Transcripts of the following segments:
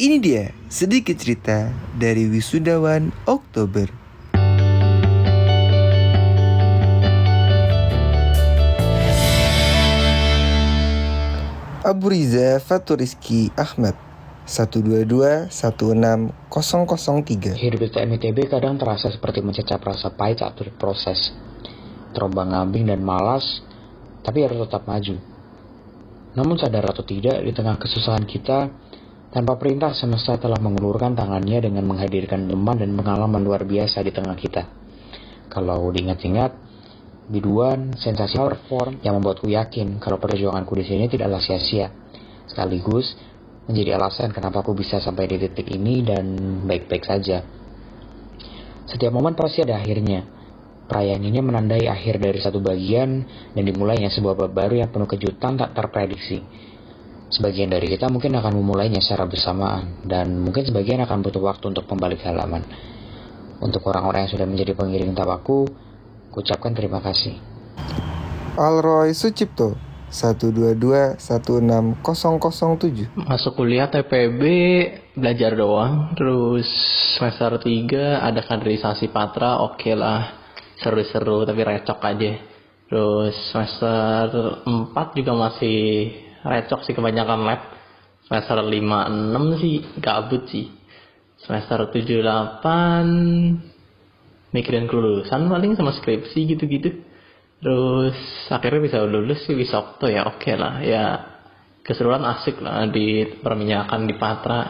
Ini dia sedikit cerita dari wisudawan Oktober. Abu Riza Faturiski Ahmad 122-16003 Hidup di TMITB kadang terasa seperti mencecap rasa pahit saat berproses. Terombang ambing dan malas, tapi harus tetap maju. Namun sadar atau tidak, di tengah kesusahan kita, tanpa perintah semesta telah mengulurkan tangannya dengan menghadirkan teman dan pengalaman luar biasa di tengah kita. Kalau diingat-ingat, biduan, sensasi perform yang membuatku yakin kalau perjuanganku di sini tidaklah sia-sia. Sekaligus menjadi alasan kenapa aku bisa sampai di titik ini dan baik-baik saja. Setiap momen pasti ada akhirnya. Perayaan ini menandai akhir dari satu bagian dan dimulainya sebuah bab baru yang penuh kejutan tak terprediksi. Sebagian dari kita mungkin akan memulainya secara bersamaan dan mungkin sebagian akan butuh waktu untuk membalik halaman. Untuk orang-orang yang sudah menjadi pengiring tapaku, Kucapkan terima kasih. Alroy Sucipto 122-16007 Masuk kuliah TPB belajar doang Terus semester 3 ada kaderisasi patra oke okay lah Seru-seru tapi recok aja Terus semester 4 juga masih recok sih kebanyakan lab. Semester 5-6 sih gabut sih. Semester 7-8 mikirin kelulusan paling sama skripsi gitu-gitu. Terus akhirnya bisa lulus sih bisa okto ya oke okay lah. Ya keseruan asik lah di perminyakan di Patra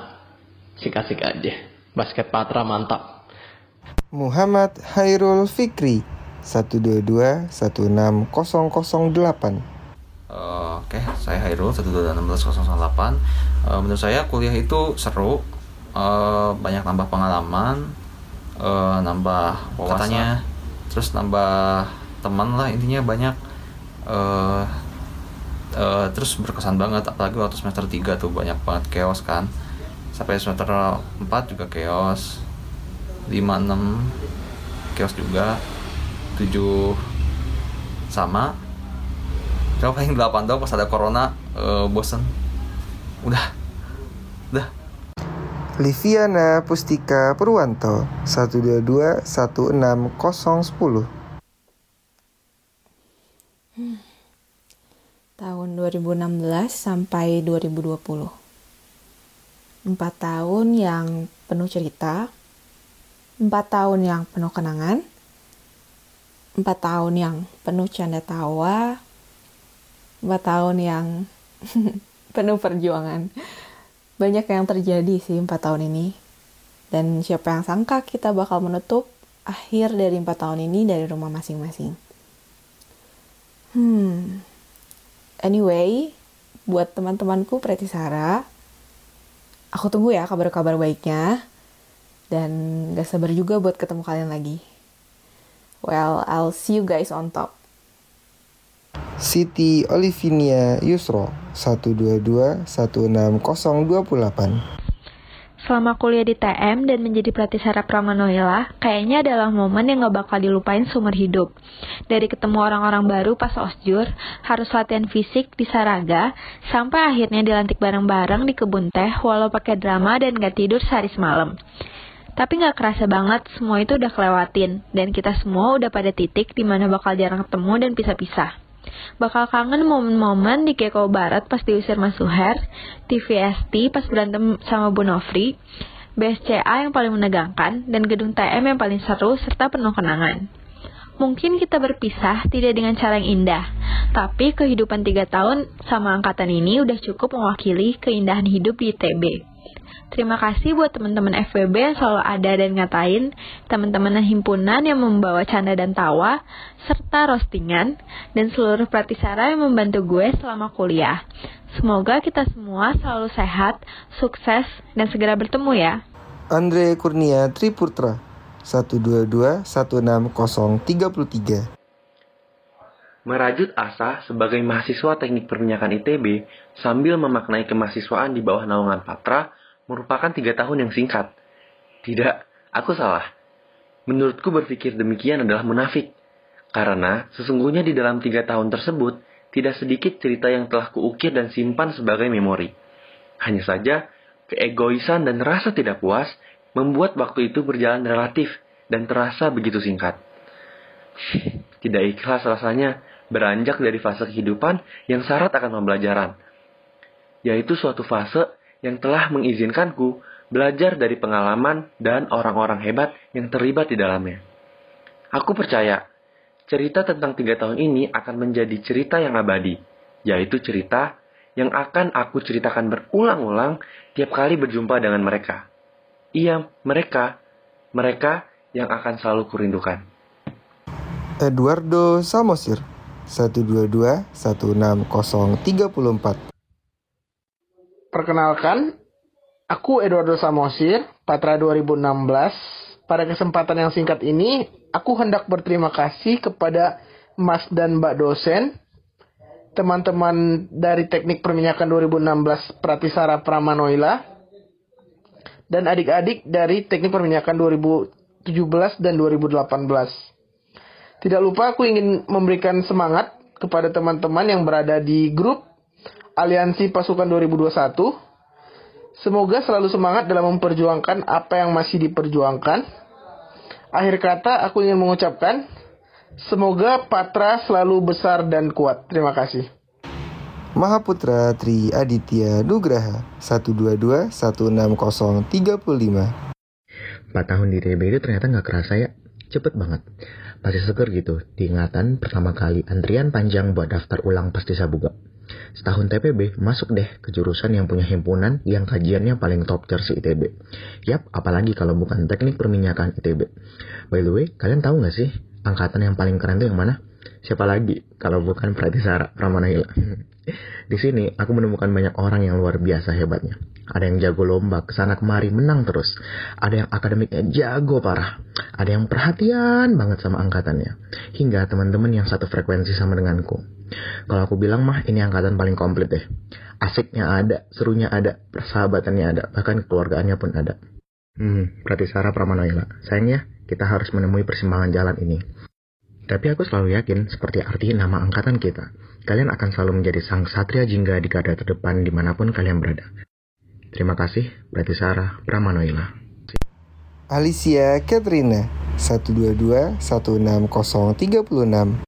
asik-asik aja. Basket Patra mantap. Muhammad Hairul Fikri 122 16008 Uh, Oke, okay. saya Hairul 1216008. Uh, menurut saya kuliah itu seru, uh, banyak tambah pengalaman, uh, nambah wawasannya terus nambah teman lah intinya banyak. Uh, uh, terus berkesan banget apalagi waktu semester 3 tuh banyak banget chaos kan. Sampai semester 4 juga chaos. 5 6 chaos juga. 7 sama Kalau paling 8 dong pas ada corona uh, bosen. Udah. Udah. Liviana Pustika Purwanto 122 16010 hmm. Tahun 2016 sampai 2020 Empat tahun yang penuh cerita Empat tahun yang penuh kenangan Empat tahun yang penuh canda tawa Empat tahun yang penuh perjuangan banyak yang terjadi sih empat tahun ini. Dan siapa yang sangka kita bakal menutup akhir dari empat tahun ini dari rumah masing-masing. Hmm. Anyway, buat teman-temanku Preti Sarah, aku tunggu ya kabar-kabar baiknya. Dan gak sabar juga buat ketemu kalian lagi. Well, I'll see you guys on top. Siti Olivinia Yusro 122 16028 Selama kuliah di TM dan menjadi pelatih sarap Ramanoela, kayaknya adalah momen yang gak bakal dilupain seumur hidup. Dari ketemu orang-orang baru pas osjur, harus latihan fisik di Saraga, sampai akhirnya dilantik bareng-bareng di kebun teh walau pakai drama dan gak tidur sehari semalam. Tapi gak kerasa banget semua itu udah kelewatin, dan kita semua udah pada titik di mana bakal jarang ketemu dan pisah-pisah. Bakal kangen momen-momen di Keko Barat pas diusir Mas Suher, TVST pas berantem sama Bu Nofri, BSCA yang paling menegangkan, dan gedung TM yang paling seru serta penuh kenangan. Mungkin kita berpisah tidak dengan cara yang indah, tapi kehidupan tiga tahun sama angkatan ini udah cukup mewakili keindahan hidup di ITB. Terima kasih buat teman-teman FWB yang selalu ada dan ngatain, teman-teman himpunan yang membawa canda dan tawa, serta roastingan, dan seluruh pratisara yang membantu gue selama kuliah. Semoga kita semua selalu sehat, sukses, dan segera bertemu ya. Andre Kurnia Triputra 122 16033 Merajut asa sebagai mahasiswa teknik perminyakan ITB sambil memaknai kemahasiswaan di bawah naungan Patra merupakan tiga tahun yang singkat. Tidak, aku salah. Menurutku berpikir demikian adalah munafik. Karena sesungguhnya di dalam tiga tahun tersebut, tidak sedikit cerita yang telah kuukir dan simpan sebagai memori. Hanya saja, keegoisan dan rasa tidak puas membuat waktu itu berjalan relatif dan terasa begitu singkat. Tidak ikhlas rasanya beranjak dari fase kehidupan yang syarat akan pembelajaran, yaitu suatu fase yang telah mengizinkanku belajar dari pengalaman dan orang-orang hebat yang terlibat di dalamnya. Aku percaya, cerita tentang tiga tahun ini akan menjadi cerita yang abadi, yaitu cerita yang akan aku ceritakan berulang-ulang tiap kali berjumpa dengan mereka. Iya, mereka, mereka yang akan selalu kurindukan. Eduardo Samosir 122 16034 Perkenalkan, aku Eduardo Samosir, Patra 2016. Pada kesempatan yang singkat ini, aku hendak berterima kasih kepada Mas dan Mbak dosen, teman-teman dari Teknik Perminyakan 2016 Pratisara Pramanoila, dan adik-adik dari Teknik Perminyakan 2017 dan 2018. Tidak lupa aku ingin memberikan semangat kepada teman-teman yang berada di grup Aliansi Pasukan 2021. Semoga selalu semangat dalam memperjuangkan apa yang masih diperjuangkan. Akhir kata aku ingin mengucapkan semoga Patra selalu besar dan kuat. Terima kasih. Mahaputra Tri Aditya Nugraha 122 16035 4 tahun di TB itu ternyata nggak kerasa ya. Cepet banget. Masih seger gitu, diingatan pertama kali antrian panjang buat daftar ulang pasti sabuga. Setahun TPB, masuk deh ke jurusan yang punya himpunan yang kajiannya paling top tier se ITB. Yap, apalagi kalau bukan teknik perminyakan ITB. By the way, kalian tahu nggak sih angkatan yang paling keren tuh yang mana? Siapa lagi kalau bukan Pratisara Pramanahila? Di sini aku menemukan banyak orang yang luar biasa hebatnya. Ada yang jago lomba, ke sana kemari menang terus. Ada yang akademiknya jago parah. Ada yang perhatian banget sama angkatannya. Hingga teman-teman yang satu frekuensi sama denganku. Kalau aku bilang mah ini angkatan paling komplit deh. Asiknya ada, serunya ada, persahabatannya ada, bahkan keluargaannya pun ada. Hmm, berarti Sarah Pramanoila. Sayangnya, kita harus menemui persimpangan jalan ini. Tapi aku selalu yakin, seperti arti nama angkatan kita, kalian akan selalu menjadi sang satria jingga di garda terdepan di mana pun kalian berada. Terima kasih, berarti Sarah Pramanoila. Alicia Katrina 122 16036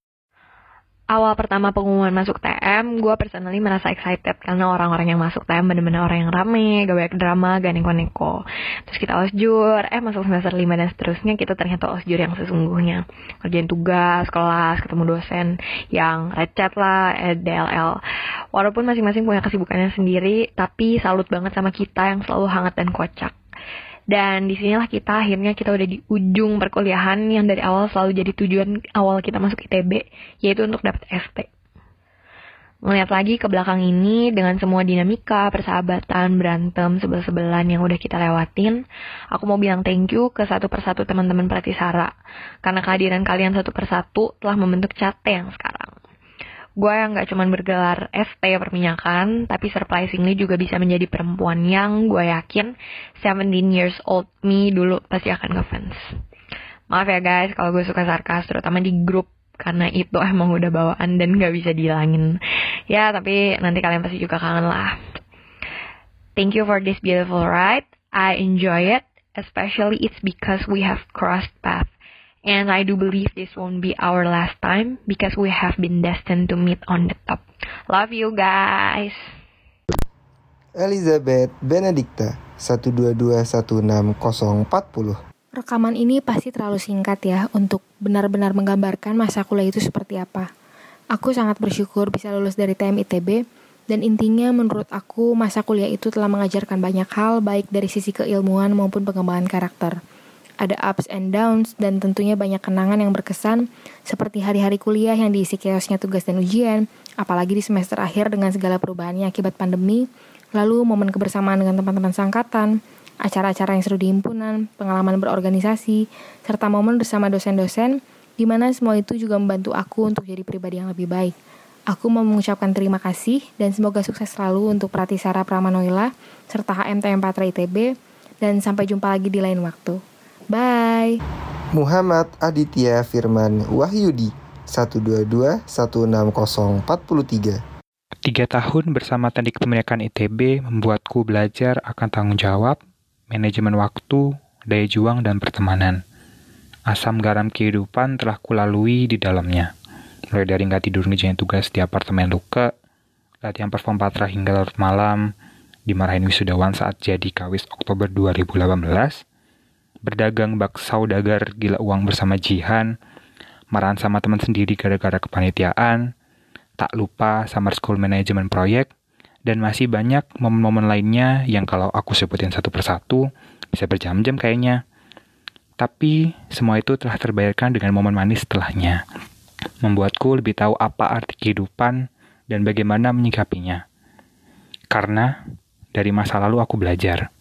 awal pertama pengumuman masuk TM, gue personally merasa excited karena orang-orang yang masuk TM bener-bener orang yang rame, gak banyak drama, gak neko-neko. Terus kita osjur, eh masuk semester 5 dan seterusnya kita ternyata osjur yang sesungguhnya. Kerjain tugas, kelas, ketemu dosen yang recet lah, eh, DLL. Walaupun masing-masing punya kesibukannya sendiri, tapi salut banget sama kita yang selalu hangat dan kocak. Dan di sinilah kita akhirnya kita udah di ujung perkuliahan yang dari awal selalu jadi tujuan awal kita masuk ITB, yaitu untuk dapat ST. Melihat lagi ke belakang ini dengan semua dinamika, persahabatan, berantem, sebel-sebelan yang udah kita lewatin, aku mau bilang thank you ke satu persatu teman-teman Pratisara. Karena kehadiran kalian satu persatu telah membentuk cate yang sekarang gue yang gak cuman bergelar ST perminyakan, tapi surprisingly juga bisa menjadi perempuan yang gue yakin 17 years old me dulu pasti akan ngefans. Maaf ya guys kalau gue suka sarkas, terutama di grup karena itu emang udah bawaan dan gak bisa dihilangin. Ya, tapi nanti kalian pasti juga kangen lah. Thank you for this beautiful ride. I enjoy it, especially it's because we have crossed paths And I do believe this won't be our last time because we have been destined to meet on the top. Love you guys. Elizabeth Benedicta 1221640 Rekaman ini pasti terlalu singkat ya untuk benar-benar menggambarkan masa kuliah itu seperti apa. Aku sangat bersyukur bisa lulus dari TM ITB dan intinya menurut aku masa kuliah itu telah mengajarkan banyak hal baik dari sisi keilmuan maupun pengembangan karakter ada ups and downs, dan tentunya banyak kenangan yang berkesan, seperti hari-hari kuliah yang diisi chaosnya tugas dan ujian, apalagi di semester akhir dengan segala perubahannya akibat pandemi, lalu momen kebersamaan dengan teman-teman sangkatan, acara-acara yang seru di himpunan, pengalaman berorganisasi, serta momen bersama dosen-dosen, di mana semua itu juga membantu aku untuk jadi pribadi yang lebih baik. Aku mau mengucapkan terima kasih dan semoga sukses selalu untuk Pratisara Pramanoila serta HMTM Patra ITB dan sampai jumpa lagi di lain waktu. Bye. Muhammad Aditya Firman Wahyudi 122 16043 Tiga tahun bersama Teknik Pemindahan ITB membuatku belajar akan tanggung jawab, manajemen waktu, daya juang, dan pertemanan. Asam garam kehidupan telah kulalui di dalamnya. Mulai dari nggak tidur ngejain tugas di apartemen luka, latihan perform patra hingga larut malam, dimarahin wisudawan saat jadi kawis Oktober 2018, berdagang bak saudagar gila uang bersama Jihan, marahan sama teman sendiri gara-gara kepanitiaan, tak lupa summer school management proyek, dan masih banyak momen-momen lainnya yang kalau aku sebutin satu persatu bisa berjam-jam kayaknya. Tapi semua itu telah terbayarkan dengan momen manis setelahnya. Membuatku lebih tahu apa arti kehidupan dan bagaimana menyikapinya. Karena dari masa lalu aku belajar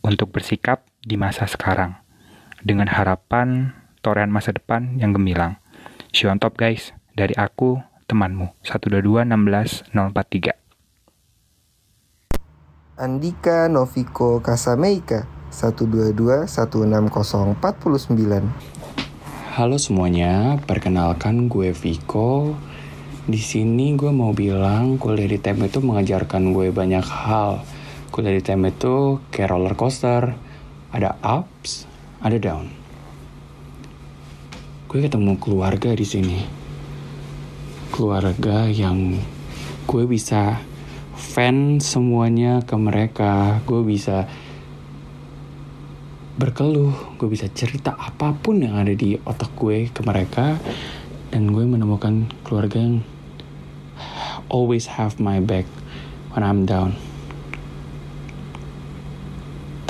untuk bersikap di masa sekarang dengan harapan torehan masa depan yang gemilang. Show on top guys, dari aku temanmu 122 16 043. Andika Noviko Kasameika 122 16049. Halo semuanya, perkenalkan gue Viko. Di sini gue mau bilang kuliah di TEM itu mengajarkan gue banyak hal. Kuliah di TEM itu kayak roller coaster, ada ups, ada down. Gue ketemu keluarga di sini. Keluarga yang gue bisa fan semuanya ke mereka. Gue bisa berkeluh gue bisa cerita apa pun yang ada di otak gue ke mereka. Dan gue menemukan keluarga yang always have my back when I'm down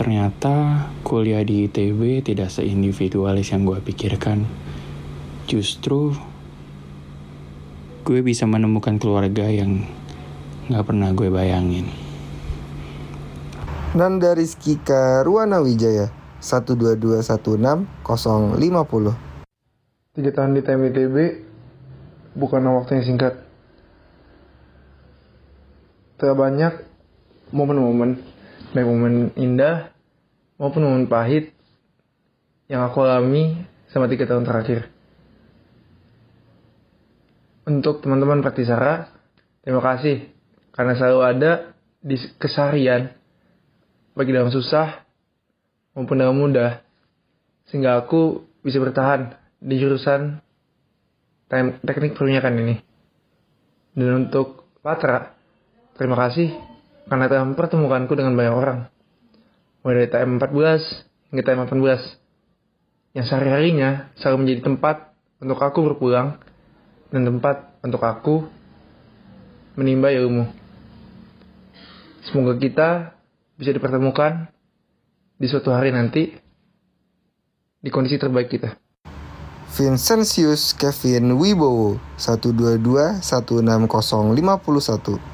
ternyata kuliah di ITB tidak seindividualis yang gue pikirkan justru gue bisa menemukan keluarga yang gak pernah gue bayangin. Nanda Rizky Ruana Wijaya 12216 050 Tiga tahun di TMITB bukan waktu yang singkat. Telah banyak momen-momen, baik momen indah maupun momen pahit yang aku alami selama tiga tahun terakhir untuk teman-teman Praktisara, terima kasih karena selalu ada di keseharian bagi dalam susah maupun dalam mudah sehingga aku bisa bertahan di jurusan teknik perminyakan ini. Dan untuk Patra, terima kasih karena telah mempertemukanku dengan banyak orang. Mulai dari TM 14 hingga TM 18 yang sehari-harinya selalu menjadi tempat untuk aku berpulang dan tempat untuk aku menimba ilmu. Semoga kita bisa dipertemukan di suatu hari nanti di kondisi terbaik kita. Vincentius Kevin Wibowo 122 16051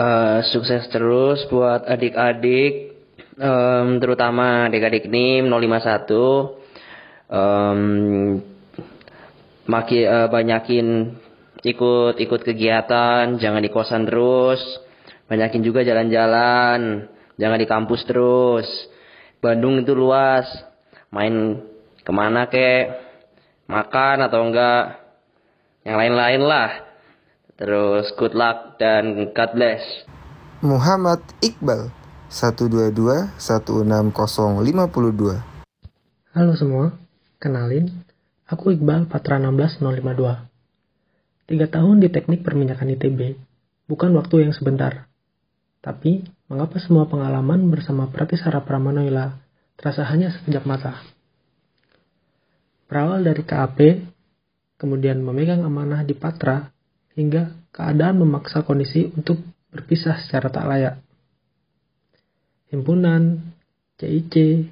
uh, sukses terus buat adik-adik um, terutama adik-adik NIM 051 um, makin uh, banyakin ikut ikut kegiatan, jangan di kosan terus, banyakin juga jalan-jalan, jangan di kampus terus. Bandung itu luas, main ke mana kek, makan atau enggak, yang lain-lain lah. Terus good luck dan God bless. Muhammad Iqbal 122 16052 Halo semua, kenalin Aku Iqbal Patra 16052. Tiga tahun di teknik perminyakan ITB, bukan waktu yang sebentar. Tapi, mengapa semua pengalaman bersama Pratisara Pramanoila terasa hanya sekejap mata? Berawal dari KAP, kemudian memegang amanah di Patra, hingga keadaan memaksa kondisi untuk berpisah secara tak layak. Himpunan, CIC,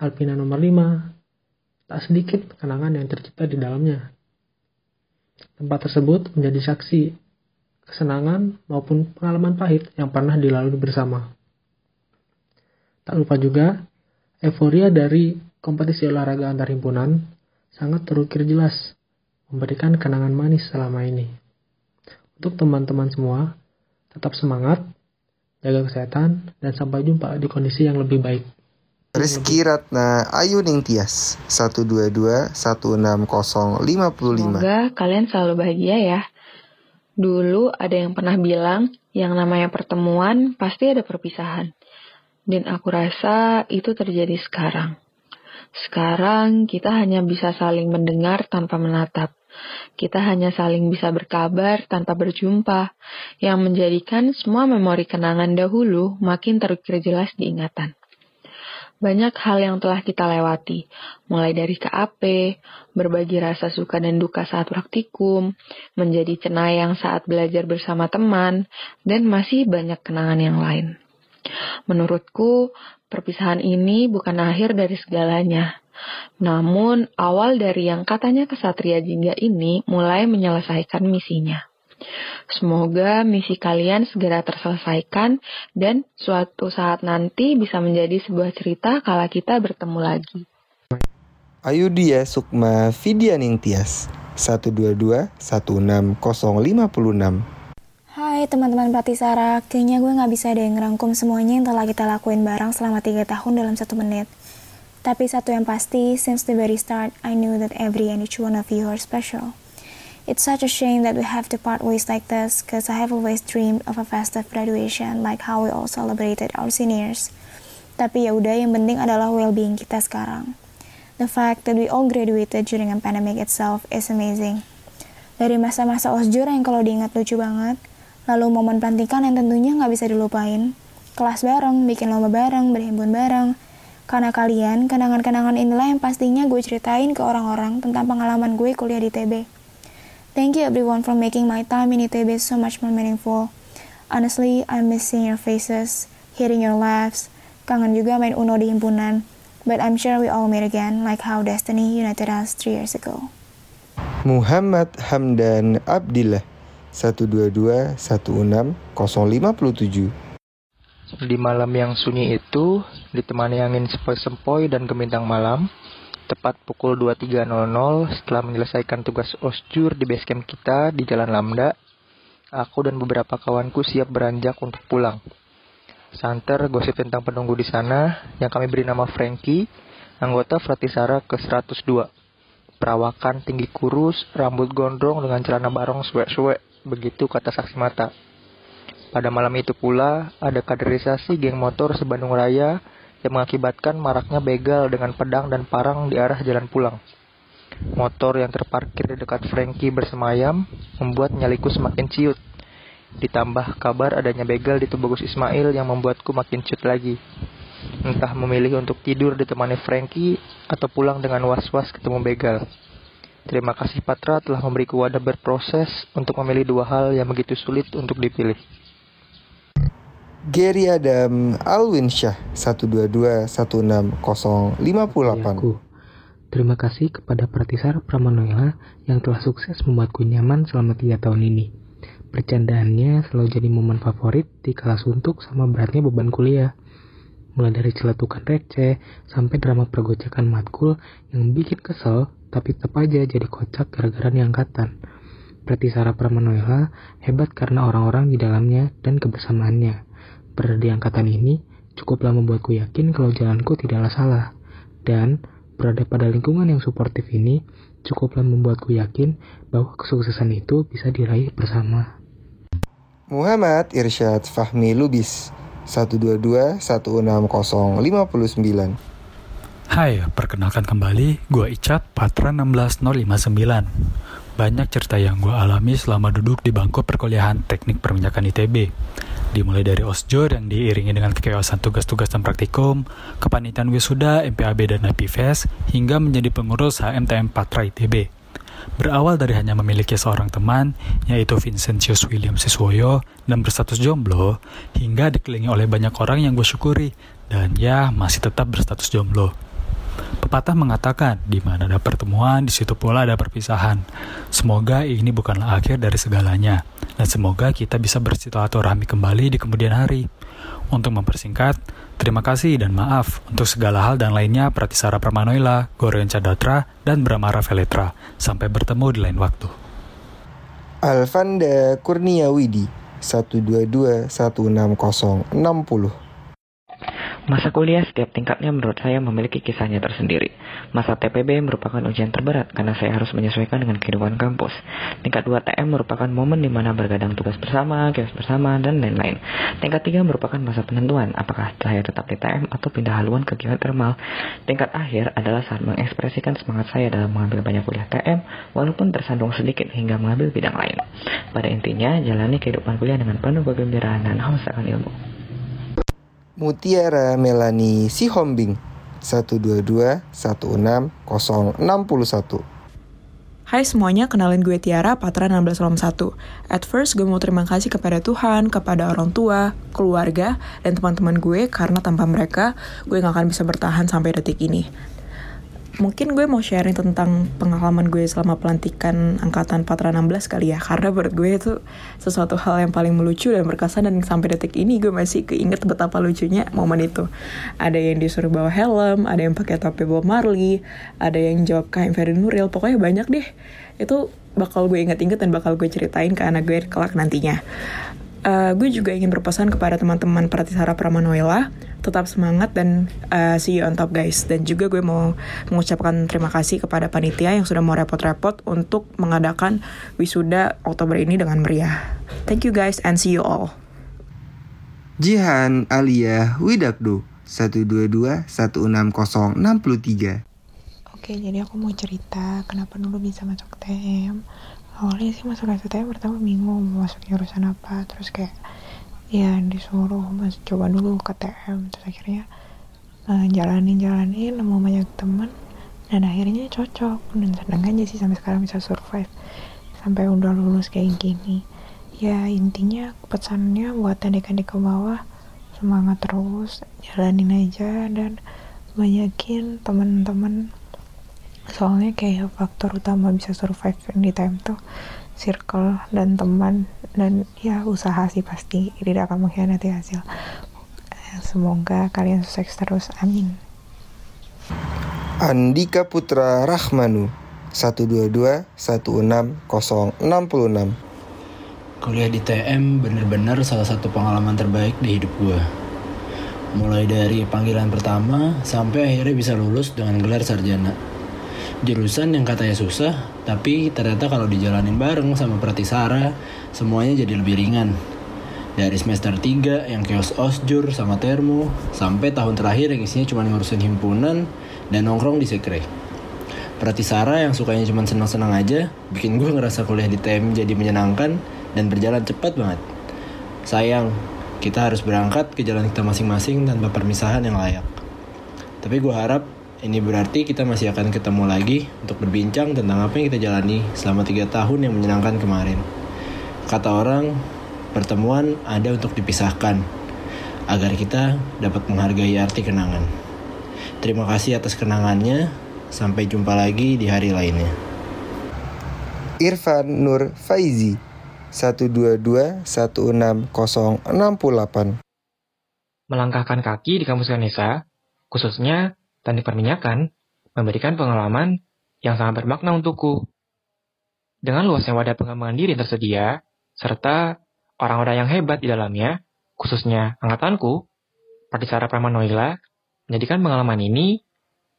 Alpina nomor 5, Tak sedikit kenangan yang tercipta di dalamnya. Tempat tersebut menjadi saksi kesenangan maupun pengalaman pahit yang pernah dilalui bersama. Tak lupa juga, euforia dari kompetisi olahraga antar himpunan sangat terukir jelas, memberikan kenangan manis selama ini. Untuk teman-teman semua, tetap semangat, jaga kesehatan, dan sampai jumpa di kondisi yang lebih baik. Rizky Ratna Ayu Ningtyas 122 16055 Semoga kalian selalu bahagia ya Dulu ada yang pernah bilang, yang namanya pertemuan pasti ada perpisahan. Dan aku rasa itu terjadi sekarang. Sekarang kita hanya bisa saling mendengar tanpa menatap. Kita hanya saling bisa berkabar tanpa berjumpa, yang menjadikan semua memori kenangan dahulu makin terukir jelas di ingatan. Banyak hal yang telah kita lewati, mulai dari KAP, berbagi rasa suka dan duka saat praktikum, menjadi cenayang saat belajar bersama teman, dan masih banyak kenangan yang lain. Menurutku, perpisahan ini bukan akhir dari segalanya. Namun, awal dari yang katanya kesatria jingga ini mulai menyelesaikan misinya. Semoga misi kalian segera terselesaikan dan suatu saat nanti bisa menjadi sebuah cerita kala kita bertemu lagi. Ayu dia Sukma Vidianing Tias 122 16056 Hai teman-teman Pratisara, kayaknya gue gak bisa deh ngerangkum semuanya yang telah kita lakuin bareng selama 3 tahun dalam satu menit. Tapi satu yang pasti, since the very start, I knew that every and each one of you are special. It's such a shame that we have to part ways like this because I have always dreamed of a festive graduation like how we all celebrated our seniors. Tapi ya udah yang penting adalah well-being kita sekarang. The fact that we all graduated during a pandemic itself is amazing. Dari masa-masa osjur yang kalau diingat lucu banget, lalu momen pelantikan yang tentunya nggak bisa dilupain, kelas bareng, bikin lomba bareng, berhimpun bareng, karena kalian, kenangan-kenangan inilah yang pastinya gue ceritain ke orang-orang tentang pengalaman gue kuliah di TB. Thank you everyone for making my time in ITB so much more meaningful. Honestly, I'm missing your faces, hearing your laughs, kangen juga main Uno di himpunan. But I'm sure we all meet again, like how destiny united us three years ago. Muhammad Hamdan Abdillah 122 16 057 Di malam yang sunyi itu, ditemani angin sepoi-sepoi dan gemintang malam, Tepat pukul 23.00 setelah menyelesaikan tugas osjur di basecamp kita di Jalan Lambda, aku dan beberapa kawanku siap beranjak untuk pulang. Santer gosip tentang penunggu di sana yang kami beri nama Frankie, anggota Fratisara ke-102. Perawakan tinggi kurus, rambut gondrong dengan celana barong suwek-suwek, begitu kata saksi mata. Pada malam itu pula, ada kaderisasi geng motor sebandung raya yang mengakibatkan maraknya begal dengan pedang dan parang di arah jalan pulang. Motor yang terparkir di dekat Frankie bersemayam membuat nyaliku semakin ciut. Ditambah kabar adanya begal di tubuh Gus Ismail yang membuatku makin ciut lagi. Entah memilih untuk tidur ditemani Frankie atau pulang dengan was-was ketemu begal. Terima kasih Patra telah memberiku wadah berproses untuk memilih dua hal yang begitu sulit untuk dipilih. Gary Adam Alwinsyah 122-16058 Terima kasih kepada Pratisar Pramanoela yang telah sukses membuatku nyaman selama tiga tahun ini. Percandaannya selalu jadi momen favorit di kala suntuk sama beratnya beban kuliah. Mulai dari celetukan receh sampai drama pergocakan matkul yang bikin kesel tapi tetap aja jadi kocak gara-gara angkatan. Pratisara Pramanoela hebat karena orang-orang di dalamnya dan kebersamaannya berada di angkatan ini cukuplah membuatku yakin kalau jalanku tidaklah salah. Dan berada pada lingkungan yang suportif ini cukuplah membuatku yakin bahwa kesuksesan itu bisa diraih bersama. Muhammad Irsyad Fahmi Lubis 122 16059 Hai, perkenalkan kembali, gue Icat, Patra 16059. Banyak cerita yang gue alami selama duduk di bangku perkuliahan teknik perminyakan ITB dimulai dari osjur yang diiringi dengan kekeosan tugas-tugas dan praktikum, kepanitiaan wisuda, MPAB dan IPFES, hingga menjadi pengurus HMTM Patra ITB. Berawal dari hanya memiliki seorang teman, yaitu Vincentius William Siswoyo, dan berstatus jomblo, hingga dikelilingi oleh banyak orang yang gue syukuri, dan ya masih tetap berstatus jomblo. Pepatah mengatakan, di mana ada pertemuan, di situ pula ada perpisahan. Semoga ini bukanlah akhir dari segalanya, dan semoga kita bisa bersilaturahmi kembali di kemudian hari. Untuk mempersingkat, terima kasih dan maaf untuk segala hal dan lainnya Pratisara Permanoila, Goreon Cadatra, dan Bramara Veletra. Sampai bertemu di lain waktu. Alvanda Kurnia Widi 122 16060 Masa kuliah setiap tingkatnya menurut saya memiliki kisahnya tersendiri. Masa TPB merupakan ujian terberat karena saya harus menyesuaikan dengan kehidupan kampus. Tingkat 2 TM merupakan momen di mana bergadang tugas bersama, kios bersama, dan lain-lain. Tingkat 3 merupakan masa penentuan apakah saya tetap di TM atau pindah haluan ke geothermal. Tingkat akhir adalah saat mengekspresikan semangat saya dalam mengambil banyak kuliah TM walaupun tersandung sedikit hingga mengambil bidang lain. Pada intinya, jalani kehidupan kuliah dengan penuh kegembiraan dan haus akan ilmu. Mutiara Melani Sihombing 122 16 061. Hai semuanya, kenalin gue Tiara, Patra 1601. At first, gue mau terima kasih kepada Tuhan, kepada orang tua, keluarga, dan teman-teman gue, karena tanpa mereka, gue gak akan bisa bertahan sampai detik ini mungkin gue mau sharing tentang pengalaman gue selama pelantikan angkatan Patra 16 kali ya. Karena menurut gue itu sesuatu hal yang paling melucu dan berkesan. Dan sampai detik ini gue masih keinget betapa lucunya momen itu. Ada yang disuruh bawa helm ada yang pakai topi Bob Marley ada yang jawab KM Ferry Nuril. Pokoknya banyak deh. Itu bakal gue inget-inget dan bakal gue ceritain ke anak gue kelak nantinya uh, gue juga ingin berpesan kepada teman-teman Pratisara Pramanoela tetap semangat dan uh, see you on top guys. Dan juga gue mau mengucapkan terima kasih kepada panitia yang sudah mau repot-repot untuk mengadakan wisuda Oktober ini dengan meriah. Thank you guys and see you all. Jihan Alia Widakdo 122 16063 Oke, jadi aku mau cerita kenapa dulu bisa masuk TM awalnya sih masuk STM pertama bingung mau masuk jurusan apa. Terus kayak ya disuruh mas coba dulu ke TM terus akhirnya uh, jalanin jalanin nemu banyak teman dan akhirnya cocok. Dan seneng aja sih sampai sekarang bisa survive. Sampai udah lulus kayak gini. Ya intinya pesannya buat adik-adik ke bawah semangat terus jalanin aja. Dan banyakin teman-teman soalnya kayak faktor utama bisa survive di time tuh circle dan teman dan ya usaha sih pasti. Tidak akan mengkhianati hasil. Semoga kalian sukses terus. Amin. Andika Putra Rahmanu 122 16066 Kuliah di TM bener-bener salah satu pengalaman terbaik di hidup gue Mulai dari panggilan pertama sampai akhirnya bisa lulus dengan gelar sarjana jurusan yang katanya susah, tapi ternyata kalau dijalanin bareng sama Pratisara, semuanya jadi lebih ringan. Dari semester 3 yang chaos osjur sama termo, sampai tahun terakhir yang isinya cuma ngurusin himpunan dan nongkrong di sekre. Pratisara yang sukanya cuma senang-senang aja, bikin gue ngerasa kuliah di TM jadi menyenangkan dan berjalan cepat banget. Sayang, kita harus berangkat ke jalan kita masing-masing tanpa permisahan yang layak. Tapi gue harap ini berarti kita masih akan ketemu lagi untuk berbincang tentang apa yang kita jalani selama tiga tahun yang menyenangkan kemarin. Kata orang, pertemuan ada untuk dipisahkan, agar kita dapat menghargai arti kenangan. Terima kasih atas kenangannya, sampai jumpa lagi di hari lainnya. Irfan Nur Faizi 122 16068 Melangkahkan kaki di kampus Ganesha, khususnya teknik perminyakan memberikan pengalaman yang sangat bermakna untukku. Dengan luasnya wadah pengembangan diri tersedia, serta orang-orang yang hebat di dalamnya, khususnya angkatanku, Pradisara Pramanoila, menjadikan pengalaman ini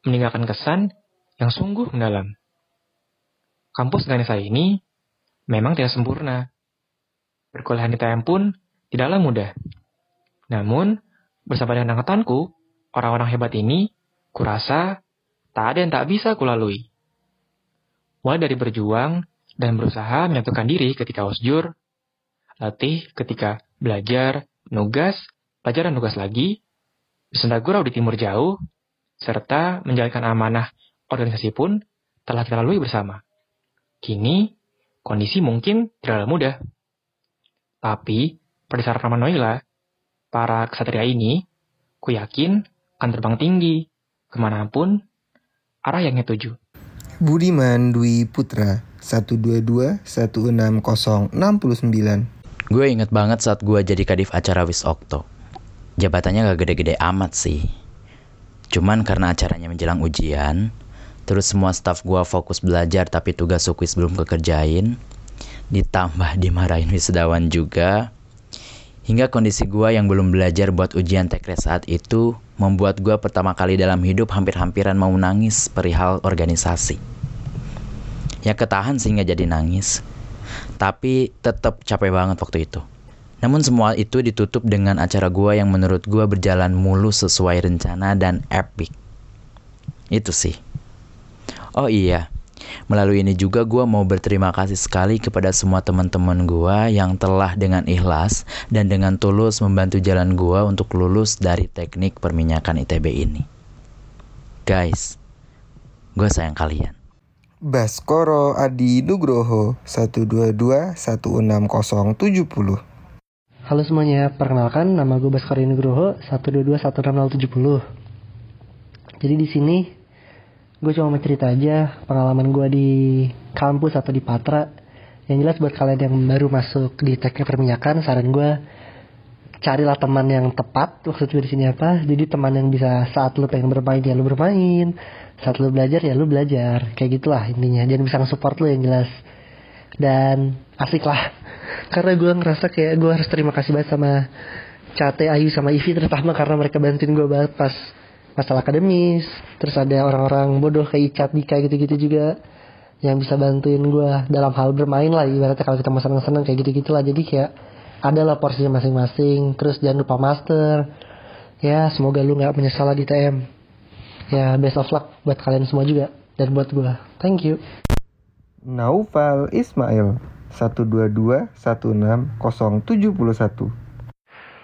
meninggalkan kesan yang sungguh mendalam. Kampus Ganesha ini memang tidak sempurna. Berkuliah di TM pun tidaklah mudah. Namun, bersama dengan angkatanku, orang-orang hebat ini Kurasa tak ada yang tak bisa kulalui. Mulai dari berjuang dan berusaha menyatukan diri ketika osjur, latih ketika belajar, nugas, pelajaran nugas lagi, bersenda gurau di timur jauh, serta menjalankan amanah organisasi pun telah kita lalui bersama. Kini, kondisi mungkin tidak mudah. Tapi, pada saat Ramanoila, para kesatria ini, ku yakin akan terbang tinggi, ke mana pun arah yang dituju. Budiman Dwi Putra 122 16069 Gue inget banget saat gue jadi kadif acara Wis Okto. Jabatannya gak gede-gede amat sih. Cuman karena acaranya menjelang ujian, terus semua staff gue fokus belajar tapi tugas sukuis belum kekerjain, ditambah dimarahin wisudawan juga, hingga kondisi gue yang belum belajar buat ujian tekres saat itu membuat gue pertama kali dalam hidup hampir-hampiran mau nangis perihal organisasi. Ya ketahan sehingga jadi nangis, tapi tetap capek banget waktu itu. Namun semua itu ditutup dengan acara gua yang menurut gua berjalan mulus sesuai rencana dan epic. Itu sih. Oh iya, melalui ini juga gua mau berterima kasih sekali kepada semua teman-teman gua yang telah dengan ikhlas dan dengan tulus membantu jalan gua untuk lulus dari teknik perminyakan ITB ini. Guys, gua sayang kalian. Baskoro Adi Nugroho 122 16070 Halo semuanya, perkenalkan nama gue Baskoro Nugroho 1221670. Jadi di sini gue cuma mau cerita aja pengalaman gue di kampus atau di Patra. Yang jelas buat kalian yang baru masuk di teknik perminyakan, saran gue carilah teman yang tepat. Maksud gue di sini apa? Jadi teman yang bisa saat lu pengen bermain ya lu bermain, saat lu belajar ya lu belajar. Kayak gitulah intinya. Dan bisa nge-support lu yang jelas. Dan asik lah karena gue ngerasa kayak gue harus terima kasih banget sama Cate, Ayu sama Ivi terutama karena mereka bantuin gue banget pas masalah akademis terus ada orang-orang bodoh kayak Icat Dika gitu-gitu juga yang bisa bantuin gue dalam hal bermain lah ibaratnya kalau kita mau seneng-seneng kayak gitu-gitu lah. Jadi kayak ada lah porsinya masing-masing. Terus jangan lupa master. Ya semoga lu nggak menyesal di TM ya best of luck buat kalian semua juga dan buat gue thank you. Naufal Ismail 122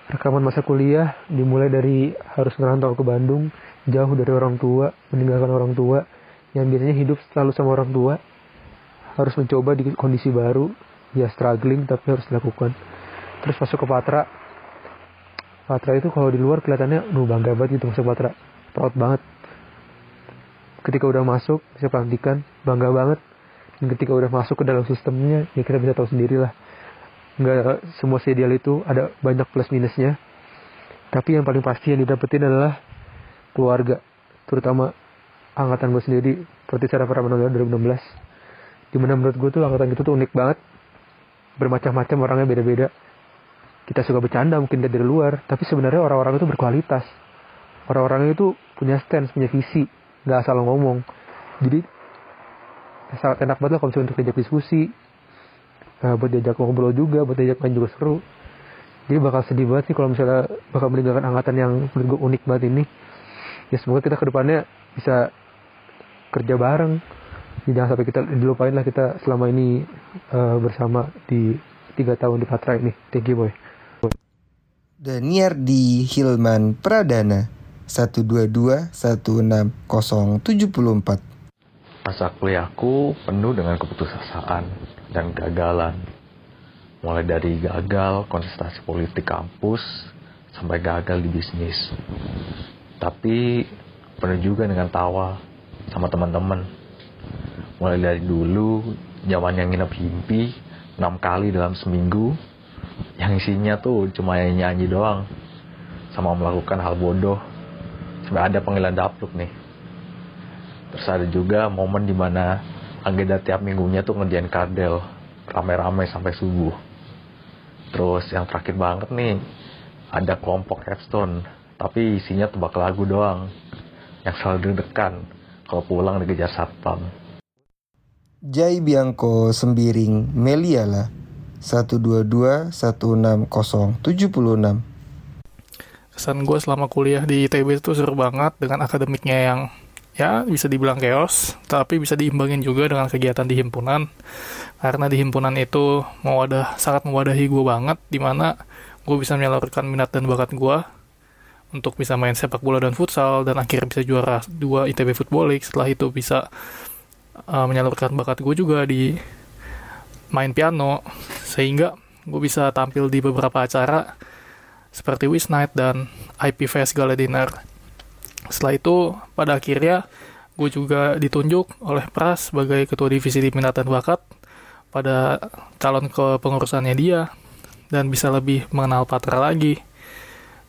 Rekaman masa kuliah dimulai dari harus merantau ke Bandung, jauh dari orang tua, meninggalkan orang tua, yang biasanya hidup selalu sama orang tua, harus mencoba di kondisi baru, ya struggling tapi harus dilakukan. Terus masuk ke Patra, Patra itu kalau di luar kelihatannya, nu bangga banget gitu masuk Patra, proud banget. Ketika udah masuk, bisa pelantikan, bangga banget. Dan ketika udah masuk ke dalam sistemnya ya kita bisa tahu sendiri lah nggak semua serial itu ada banyak plus minusnya. Tapi yang paling pasti yang didapetin adalah keluarga terutama angkatan gue sendiri. Seperti cara para menolak 2016 di mana menurut gue tuh angkatan itu tuh unik banget. Bermacam-macam orangnya beda-beda. Kita suka bercanda mungkin dari luar tapi sebenarnya orang-orang itu berkualitas. Orang-orang itu punya stance punya visi nggak asal ngomong. Jadi sangat enak banget lah kalau misalnya untuk diajak diskusi uh, buat diajak ngobrol juga buat diajak main juga seru. Jadi bakal sedih banget sih kalau misalnya bakal meninggalkan angkatan yang menurut gue unik banget ini. Ya semoga kita ke depannya bisa kerja bareng. Ya, jangan sampai kita dilupain lah kita selama ini uh, bersama di tiga tahun di Patra ini. Thank you boy. Daniar di Hilman Pradana 122 16074 Masa kuliahku penuh dengan keputusasaan dan gagalan. Mulai dari gagal kontestasi politik kampus sampai gagal di bisnis. Tapi penuh juga dengan tawa sama teman-teman. Mulai dari dulu zaman yang nginep himpi enam kali dalam seminggu yang isinya tuh cuma nyanyi doang sama melakukan hal bodoh sampai ada panggilan dapluk nih Terus ada juga momen di mana agenda tiap minggunya tuh ngerjain kardel rame-rame sampai subuh. Terus yang terakhir banget nih ada kelompok capstone tapi isinya tebak lagu doang yang selalu deg-degan kalau pulang dikejar satpam. Jai Bianco Sembiring Meliala 122 16076 Kesan gue selama kuliah di ITB itu seru banget dengan akademiknya yang ya bisa dibilang chaos, tapi bisa diimbangin juga dengan kegiatan di himpunan. Karena di himpunan itu mewadah, sangat mewadahi gue banget, di mana gue bisa menyalurkan minat dan bakat gue untuk bisa main sepak bola dan futsal, dan akhirnya bisa juara dua ITB Football League. Setelah itu bisa uh, menyalurkan bakat gue juga di main piano, sehingga gue bisa tampil di beberapa acara seperti Wish Night dan IP Fest Gala Dinner setelah itu, pada akhirnya gue juga ditunjuk oleh Pras sebagai ketua divisi di minat dan bakat pada calon ke pengurusannya dia dan bisa lebih mengenal Patra lagi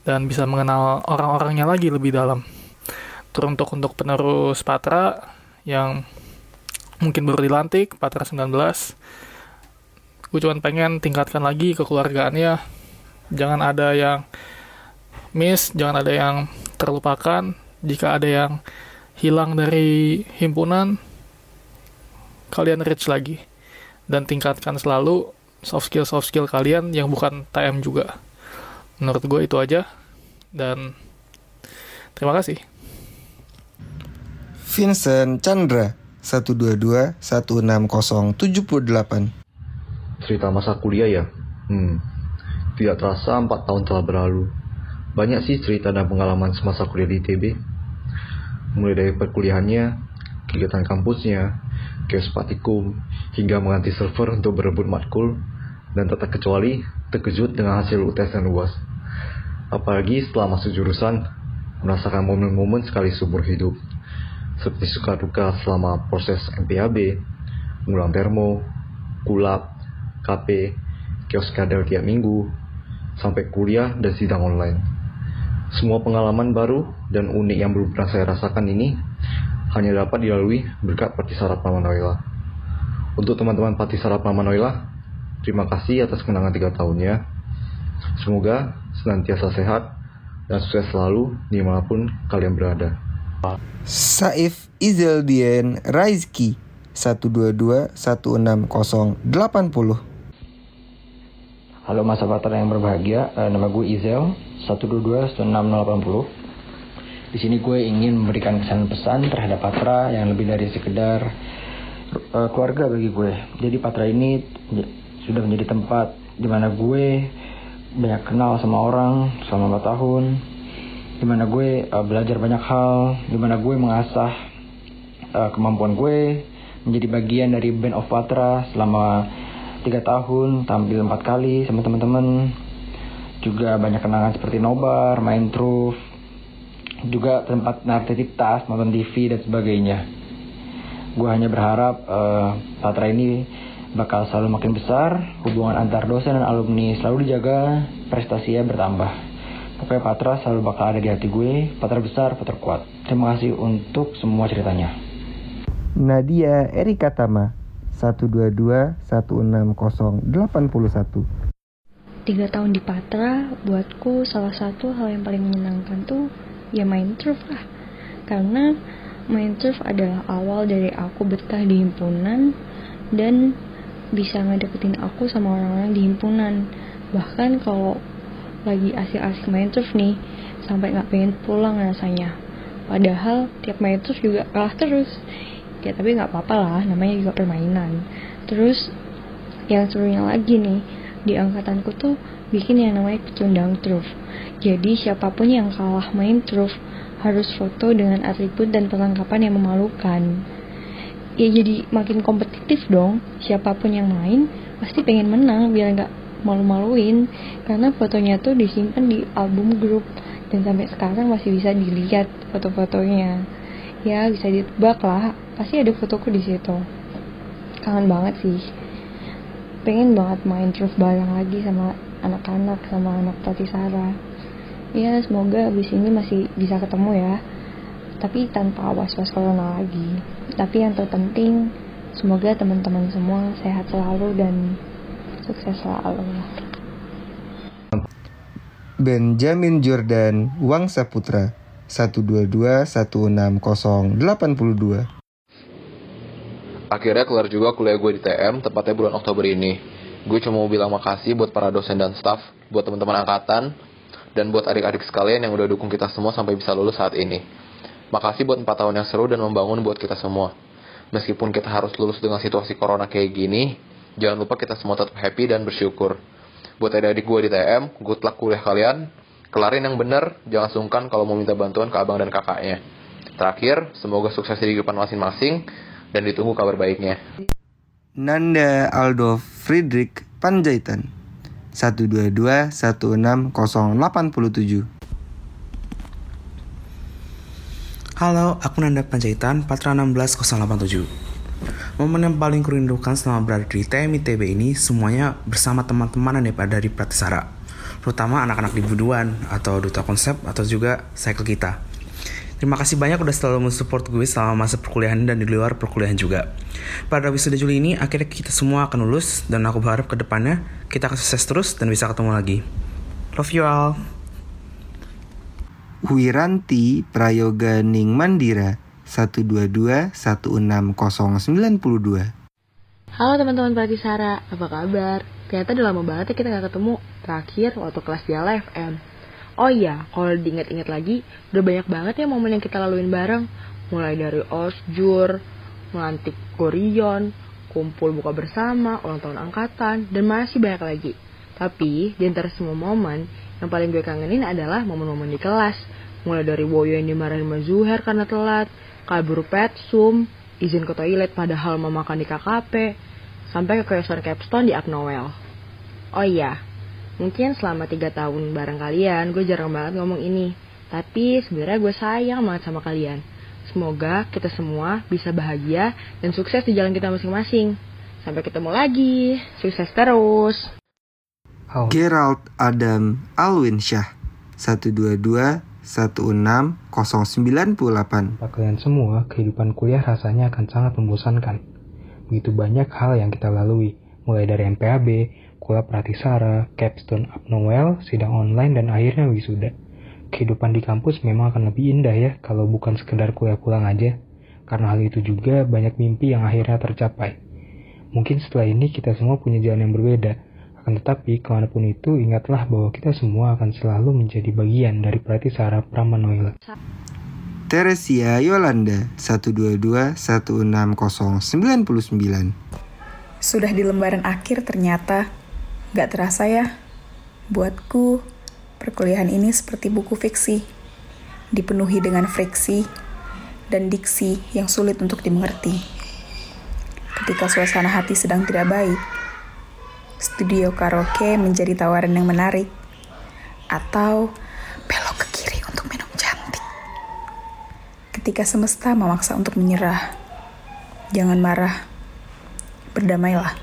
dan bisa mengenal orang-orangnya lagi lebih dalam. Teruntuk untuk penerus Patra yang mungkin baru dilantik, Patra 19, gue cuma pengen tingkatkan lagi kekeluargaannya. Jangan ada yang miss, jangan ada yang terlupakan. Jika ada yang hilang dari himpunan, kalian reach lagi. Dan tingkatkan selalu soft skill soft skill kalian yang bukan TM juga. Menurut gue itu aja. Dan terima kasih. Vincent Chandra 122 16078 Cerita masa kuliah ya? Hmm, tidak terasa 4 tahun telah berlalu. Banyak sih cerita dan pengalaman semasa kuliah di ITB. Mulai dari perkuliahannya, kegiatan kampusnya, chaos patikum, hingga mengganti server untuk berebut matkul, dan tak kecuali terkejut dengan hasil UTS dan UAS. Apalagi setelah masuk jurusan, merasakan momen-momen sekali subur hidup seperti suka duka selama proses MPAB, ngulang termo, kulap, KP, kios kadal tiap minggu, sampai kuliah dan sidang online. Semua pengalaman baru dan unik yang belum pernah saya rasakan ini hanya dapat dilalui berkat Patisarap Mama Noila. Untuk teman-teman Patisarap Mama Noila, terima kasih atas kenangan tiga tahunnya. Semoga senantiasa sehat dan sukses selalu di mana pun kalian berada. Saif Izeldian Raizki 122 16080 Halo masa Patra yang berbahagia, uh, nama gue Izel 122 16080. Di sini gue ingin memberikan pesan-pesan terhadap Patra yang lebih dari sekedar uh, keluarga bagi gue. Jadi Patra ini sudah menjadi tempat di mana gue banyak kenal sama orang selama 4 tahun, di mana gue uh, belajar banyak hal, di mana gue mengasah uh, kemampuan gue menjadi bagian dari band of Patra selama tiga tahun, tampil empat kali sama teman-teman, juga banyak kenangan seperti nobar, main truf, juga tempat narkotik tas, nonton TV dan sebagainya. Gue hanya berharap uh, Patra ini bakal selalu makin besar, hubungan antar dosen dan alumni selalu dijaga, prestasinya bertambah. Pokoknya Patra selalu bakal ada di hati gue. Patra besar, Patra kuat. Terima kasih untuk semua ceritanya. Nadia Erika Tama 122 16081 Tiga tahun di Patra, buatku salah satu hal yang paling menyenangkan tuh ya main turf lah. Karena main turf adalah awal dari aku betah di himpunan dan bisa ngedeketin aku sama orang-orang di himpunan. Bahkan kalau lagi asik-asik main turf nih sampai nggak pengen pulang rasanya padahal tiap main turf juga kalah terus ya tapi nggak apa-apa lah namanya juga permainan. Terus yang serunya lagi nih di angkatanku tuh bikin yang namanya pecundang turf jadi siapa pun yang kalah main turf harus foto dengan atribut dan perlengkapan yang memalukan. Ya jadi makin kompetitif dong. Siapa pun yang main pasti pengen menang biar nggak malu-maluin. Karena fotonya tuh disimpan di album grup. Dan sampai sekarang masih bisa dilihat foto-fotonya ya bisa ditebak lah. Pasti ada fotoku di situ. Kangen banget sih. Pengen banget main terus bareng lagi sama anak-anak sama anak Sara ya semoga abis ini masih bisa ketemu ya. Tapi tanpa was-was corona lagi. Tapi yang terpenting semoga teman-teman semua sehat selalu dan Sukses selalu. Benjamin Jordan Wangsa Putra 122 16082 Akhirnya keluar juga kuliah gue di TM, tepatnya bulan Oktober ini. Gue cuma mau bilang makasih buat para dosen dan staff, buat teman-teman angkatan, dan buat adik-adik sekalian yang udah dukung kita semua sampai bisa lulus saat ini. Makasih buat 4 tahun yang seru dan membangun buat kita semua. Meskipun kita harus lulus dengan situasi corona kayak gini, Jangan lupa kita semua tetap happy dan bersyukur. Buat adik-adik gue di TM, good luck kuliah kalian. Kelarin yang bener, jangan sungkan kalau mau minta bantuan ke abang dan kakaknya. Terakhir, semoga sukses di kehidupan masing-masing dan ditunggu kabar baiknya. Nanda Aldo Friedrich Panjaitan 122 16087 Halo, aku Nanda Panjaitan, Patra 16087. Momen yang paling kurindukan selama berada di TMITB ini semuanya bersama teman-teman yang ada di Pratisara. Terutama anak-anak di Buduan atau Duta Konsep atau juga cycle kita. Terima kasih banyak udah selalu mensupport gue selama masa perkuliahan dan di luar perkuliahan juga. Pada wisuda Juli ini akhirnya kita semua akan lulus dan aku berharap ke depannya kita akan sukses terus dan bisa ketemu lagi. Love you all. Wiranti Prayoga Ning Mandira 122 16092. Halo teman-teman Pratisara, apa kabar? Ternyata udah lama banget ya kita gak ketemu. Terakhir waktu kelas Diala FM. Oh iya, kalau diingat-ingat lagi, udah banyak banget ya momen yang kita laluin bareng. Mulai dari osjur, melantik gorion, kumpul buka bersama, ulang tahun angkatan, dan masih banyak lagi. Tapi, di antara semua momen, yang paling gue kangenin adalah momen-momen di kelas. Mulai dari Woyo yang dimarahin sama Zuher karena telat, kabur pet, sum, izin ke toilet padahal mau makan di KKP, sampai ke keyosan capstone di Abnoel. Oh iya, mungkin selama tiga tahun bareng kalian, gue jarang banget ngomong ini. Tapi sebenarnya gue sayang banget sama kalian. Semoga kita semua bisa bahagia dan sukses di jalan kita masing-masing. Sampai ketemu lagi. Sukses terus. Gerald Adam Alwin Syah 122 16098 Pak kalian semua, kehidupan kuliah rasanya akan sangat membosankan. Begitu banyak hal yang kita lalui, mulai dari MPAB, kuliah pratisara, capstone Noel, sidang online, dan akhirnya wisuda. Kehidupan di kampus memang akan lebih indah ya kalau bukan sekedar kuliah pulang aja. Karena hal itu juga banyak mimpi yang akhirnya tercapai. Mungkin setelah ini kita semua punya jalan yang berbeda, akan tetapi, ke mana pun itu, ingatlah bahwa kita semua akan selalu menjadi bagian dari Pratisara Pramanoila. Teresia Yolanda 122 16099 Sudah di lembaran akhir ternyata, gak terasa ya. Buatku, perkuliahan ini seperti buku fiksi, dipenuhi dengan friksi dan diksi yang sulit untuk dimengerti. Ketika suasana hati sedang tidak baik, studio karaoke menjadi tawaran yang menarik, atau belok ke Ketika semesta memaksa untuk menyerah, jangan marah, berdamailah.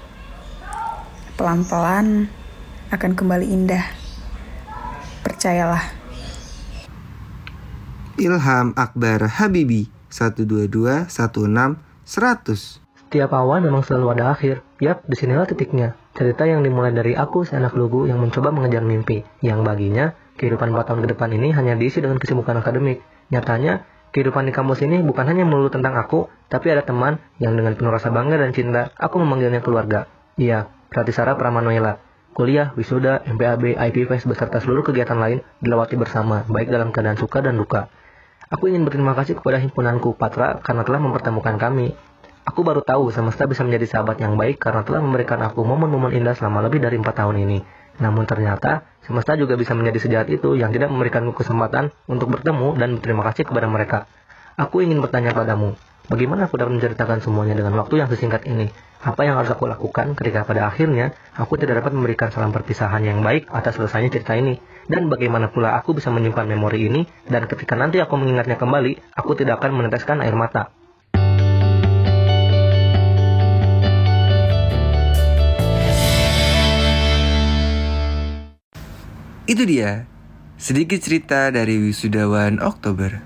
Pelan-pelan akan kembali indah. Percayalah. Ilham Akbar Habibi 122 16 100 Setiap awal memang selalu ada akhir. Yap, di sinilah titiknya. Cerita yang dimulai dari aku, si anak lugu yang mencoba mengejar mimpi. Yang baginya, kehidupan 4 tahun ke depan ini hanya diisi dengan kesibukan akademik. Nyatanya, kehidupan di kampus ini bukan hanya melulu tentang aku, tapi ada teman yang dengan penuh rasa bangga dan cinta, aku memanggilnya keluarga. Iya, Pratisara Pramanoela. Kuliah, wisuda, MPAB, IP Fest, beserta seluruh kegiatan lain dilewati bersama, baik dalam keadaan suka dan duka. Aku ingin berterima kasih kepada himpunanku Patra karena telah mempertemukan kami. Aku baru tahu semesta bisa menjadi sahabat yang baik karena telah memberikan aku momen-momen indah selama lebih dari empat tahun ini. Namun ternyata, semesta juga bisa menjadi sejahat itu yang tidak memberikanku kesempatan untuk bertemu dan berterima kasih kepada mereka. Aku ingin bertanya padamu, bagaimana aku dapat menceritakan semuanya dengan waktu yang sesingkat ini? Apa yang harus aku lakukan ketika pada akhirnya aku tidak dapat memberikan salam perpisahan yang baik atas selesainya cerita ini? Dan bagaimana pula aku bisa menyimpan memori ini dan ketika nanti aku mengingatnya kembali, aku tidak akan meneteskan air mata. Itu dia sedikit cerita dari wisudawan Oktober.